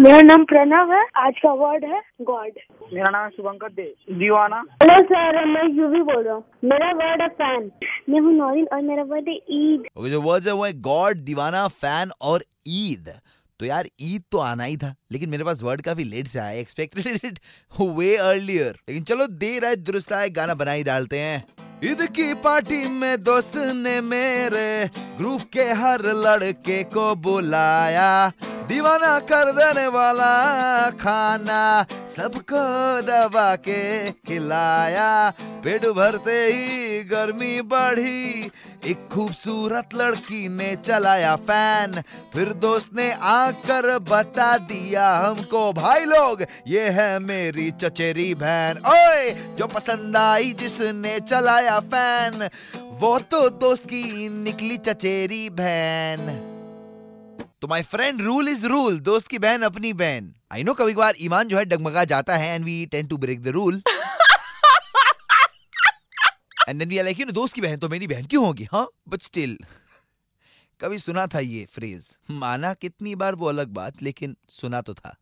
मेरा नाम प्रणव है। आज का वर्ड है गॉड मेरा नाम है शुभंकर दे दीवाना। हेलो सर मैं यूवी बोल रहा हूँ। मेरा वर्ड है फ़ैन मैं हूँ नौरीन और मेरा वर्ड है ईद. ओके जो वर्ड्स है वो है गॉड दीवाना फ़ैन और ईद. तो यार ईद तो आना ही था लेकिन मेरे पास वर्ड काफ़ी लेट से आया एक्सपेक्टेड इट वे अर्लियर लेकिन चलो देर आए दुरुस्त आए गाना बना ही डालते हैं। ईद की पार्टी में दोस्त ने मेरे ग्रुप के हर लड़के को बुलाया। दीवाना कर देने वाला खाना सबको दबा के खिलाया। पेट भरते ही गर्मी बढ़ी। एक खूबसूरत लड़की ने चलाया फ़ैन। फिर दोस्त ने आकर बता दिया हमको, भाई लोग, ये है मेरी चचेरी बहन। ओए, जो पसंद आई जिसने चलाया फ़ैन, वो तो दोस्त की निकली चचेरी बहन। तो my friend rule is rule दोस्त की बहन अपनी बहन. आई नो कभी बार ईमान जो है डगमगा जाता है and we tend to break the rule and then we are like you know दोस्त की बहन तो मेरी बहन क्यों होगी हाँ? बट स्टिल कभी सुना था ये फ्रेज माना कितनी बार वो अलग बात लेकिन सुना तो था.